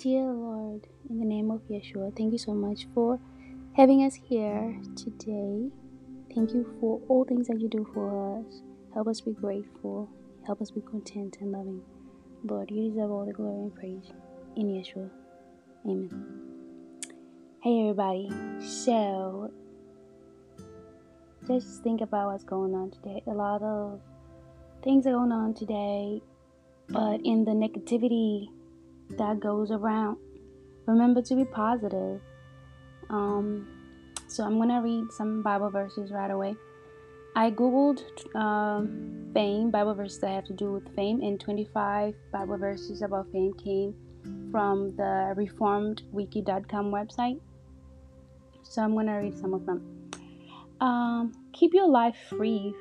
Dear Lord, in the name of Yeshua, thank you so much for having us here today. Thank you for all things that you do for us. Help us be grateful. Help us be content and loving. Lord, you deserve all the glory and praise. In Yeshua. Amen. Hey, everybody. So, just think about what's going on today. A lot of things are going on today, but in the negativity that goes around, remember to be positive. Um, so, I'm to read some Bible verses right away. I googled um, fame, Bible verses that have to do with fame, and 25 Bible verses about fame came from the reformedwiki.com website. So I'm to read some of them. Um, keep your life free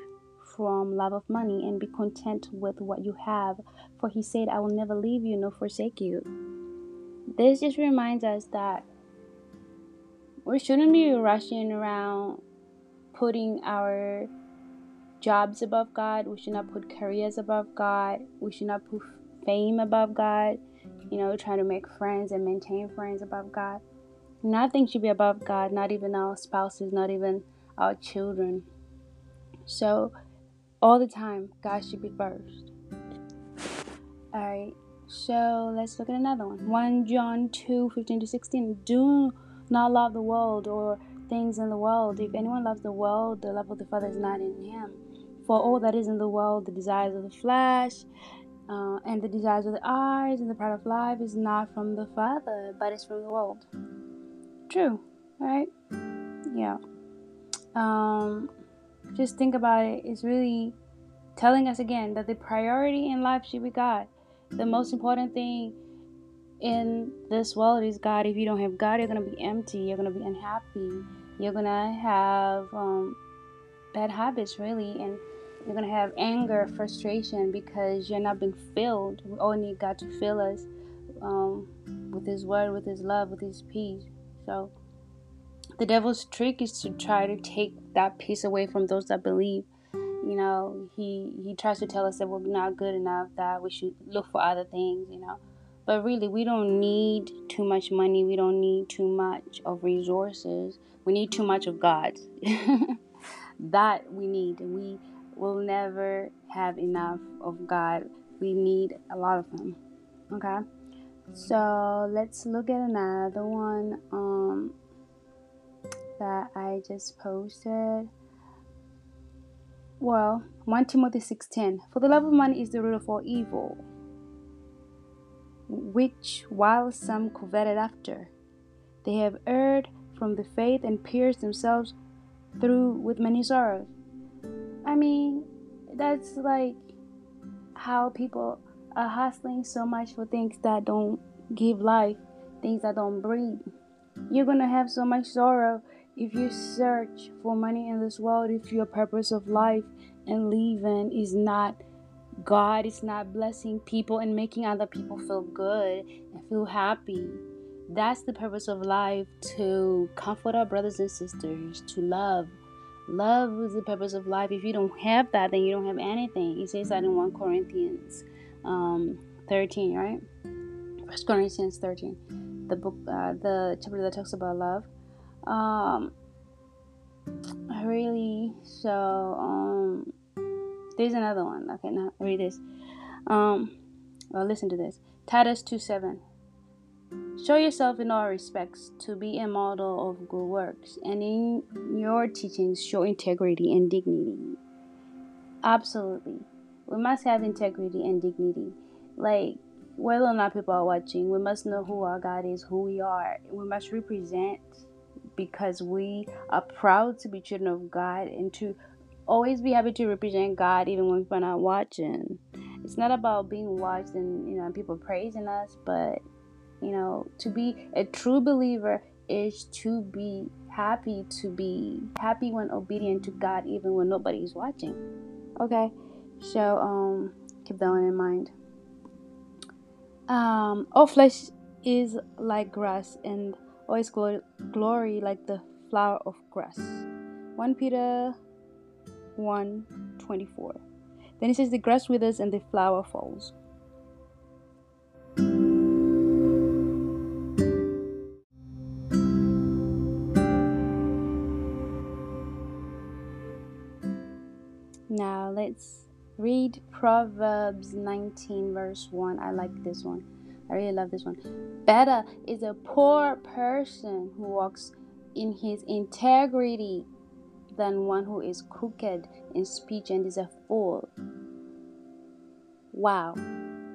from love of money and be content with what you have, for he said, I will never leave you nor forsake you. This just reminds us that we shouldn't be rushing around putting our jobs above God. We should not put careers above God. We should not put fame above God. You know, trying to make friends and maintain friends above God. Nothing should be above God, not even our spouses, not even our children. So, all the time, God should be first. Alright, so let's look at another one. 1 John 2 15 to 16. Do not love the world or things in the world. If anyone loves the world, the love of the Father is not in him. For all that is in the world, the desires of the flesh, uh, and the desires of the eyes, and the pride of life is not from the Father, but is from the world. True, right? Yeah. Um, just think about it. It's really telling us again that the priority in life should be God. The most important thing in this world is God. If you don't have God, you're gonna be empty. You're gonna be unhappy. You're gonna have um, bad habits, really, and you're gonna have anger, frustration because you're not being filled. We all need God to fill us um, with His Word, with His love, with His peace. So the devil's trick is to try to take that peace away from those that believe. You know, he he tries to tell us that we're not good enough, that we should look for other things, you know. But really, we don't need too much money. We don't need too much of resources. We need too much of God. that we need. We will never have enough of God. We need a lot of Him. Okay? So let's look at another one um, that I just posted. Well, 1 Timothy 6:10. For the love of money is the root of all evil, which while some coveted after, they have erred from the faith and pierced themselves through with many sorrows. I mean, that's like how people are hustling so much for things that don't give life, things that don't breathe. You're gonna have so much sorrow if you search for money in this world, if your purpose of life and living is not God, is not blessing people and making other people feel good and feel happy. That's the purpose of life to comfort our brothers and sisters, to love. Love is the purpose of life. If you don't have that, then you don't have anything. It says that in 1 Corinthians um, 13, right? First Corinthians 13, the book, uh, the chapter that talks about love. Um, really, so um, there's another one. Okay, now read this. Um, well, listen to this. Titus 2 7. Show yourself in all respects to be a model of good works, and in your teachings, show integrity and dignity. Absolutely. We must have integrity and dignity. Like, whether or not people are watching, we must know who our God is, who we are. We must represent because we are proud to be children of God and to always be happy to represent God even when people are not watching. It's not about being watched and you know people praising us, but you know to be a true believer is to be happy to be happy when obedient to God even when nobody is watching. Okay, so um keep that one in mind. Um, all flesh is like grass, and or its glory like the flower of grass. 1 Peter 1 24. Then it says, The grass withers and the flower falls. Now let's read Proverbs 19, verse 1. I like this one. I really love this one. Better is a poor person who walks in his integrity than one who is crooked in speech and is a fool. Wow.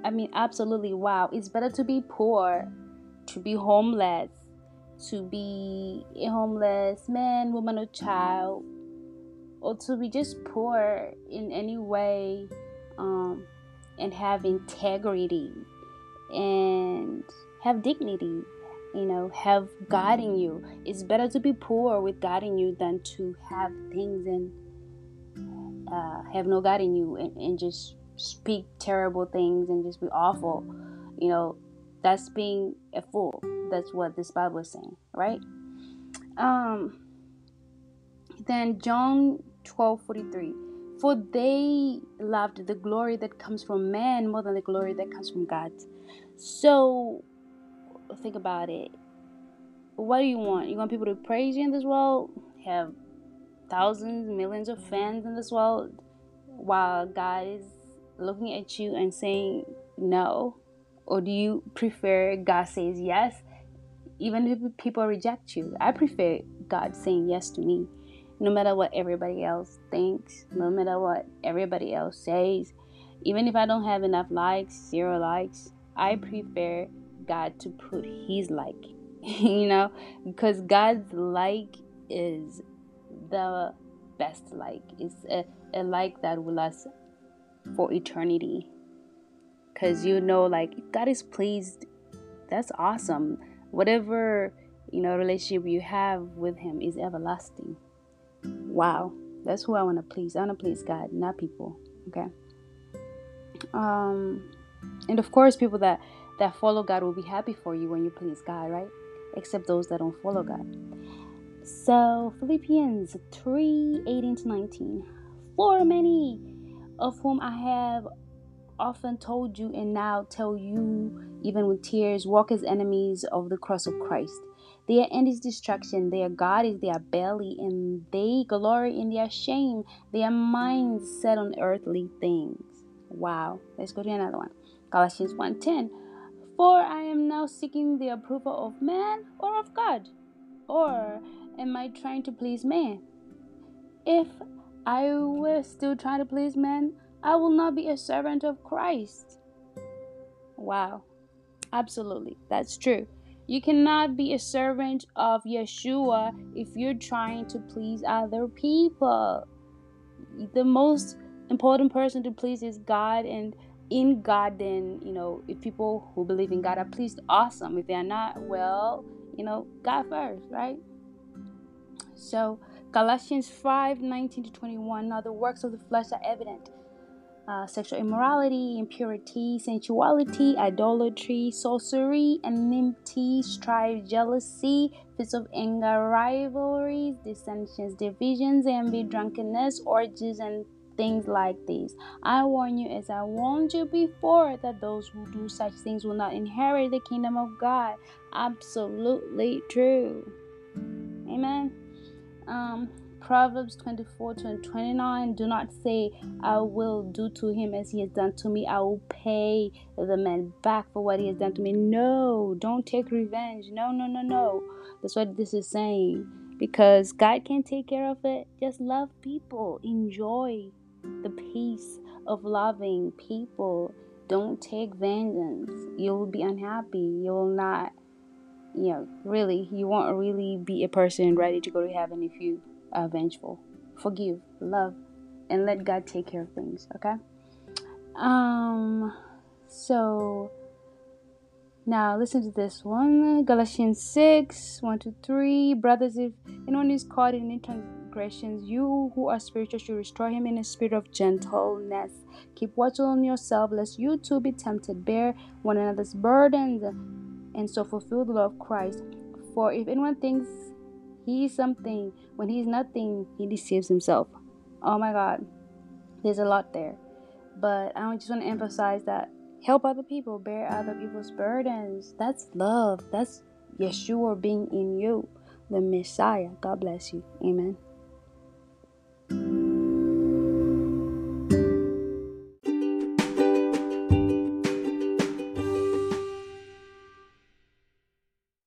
I mean, absolutely wow. It's better to be poor, to be homeless, to be a homeless man, woman, or child, or to be just poor in any way um, and have integrity and have dignity you know have god in you. It's better to be poor with god in you than to have things and uh, have no god in you and, and just speak terrible things and just be awful. You know that's being a fool. That's what this bible is saying right? Um then john 12 43 for they loved the glory that comes from man more than the glory that comes from god so think about it. What do you want? You want people to praise you in this world? Have thousands, millions of fans in this world while God is looking at you and saying no? Or do you prefer God says yes, even if people reject you? I prefer God saying yes to me, no matter what everybody else thinks, no matter what everybody else says. Even if I don't have enough likes, zero likes, I prefer God to put His like, you know, because God's like is the best like. It's a, a like that will last for eternity. Because you know, like, God is pleased, that's awesome. Whatever, you know, relationship you have with Him is everlasting. Wow. That's who I want to please. I want to please God, not people. Okay. Um, and of course, people that that follow God will be happy for you when you please God, right? Except those that don't follow God. So Philippians 3 18 to 19. For many of whom I have often told you and now tell you, even with tears, walk as enemies of the cross of Christ. Their end is destruction, their God is their belly, and they glory in their shame, their minds set on earthly things. Wow. Let's go to another one. Galatians 1:10 For I am now seeking the approval of man or of God? Or am I trying to please man? If I were still trying to please man I will not be a servant of Christ. Wow absolutely that's true. You cannot be a servant of Yeshua if you're trying to please other people. The most important person to please is God and in God, then, you know, if people who believe in God are pleased, awesome. If they are not, well, you know, God first, right? So, Galatians 5 19 to 21. Now, the works of the flesh are evident uh, sexual immorality, impurity, sensuality, idolatry, sorcery, and enmity, strife, jealousy, fits of anger, rivalries, dissensions, divisions, envy, drunkenness, orgies, and things like these. I warn you, as I warned you before, that those who do such things will not inherit the kingdom of God. Absolutely true. Amen. Um, Proverbs 24 to 29 do not say, I will do to him as he has done to me. I will pay the man back for what he has done to me. No, don't take revenge. No, no, no, no. That's what this is saying. Because God can take care of it. Just love people, enjoy the peace of loving people. Don't take vengeance. You will be unhappy. You will not, you know, really, you won't really be a person ready to go to heaven if you are vengeful. Forgive, love, and let God take care of things, okay? Um, so now listen to this one Galatians 6 1 to 3. Brothers, if anyone is caught in any transgressions, you who are spiritual should restore him in a spirit of gentleness. Keep watch on yourself, lest you too be tempted. Bear one another's burdens, and so fulfill the law of Christ. For if anyone thinks he is something when he is nothing, he deceives himself. Oh my God, there's a lot there. But I just want to emphasize that help other people, bear other people's burdens. That's love. That's Yeshua being in you, the Messiah. God bless you. Amen.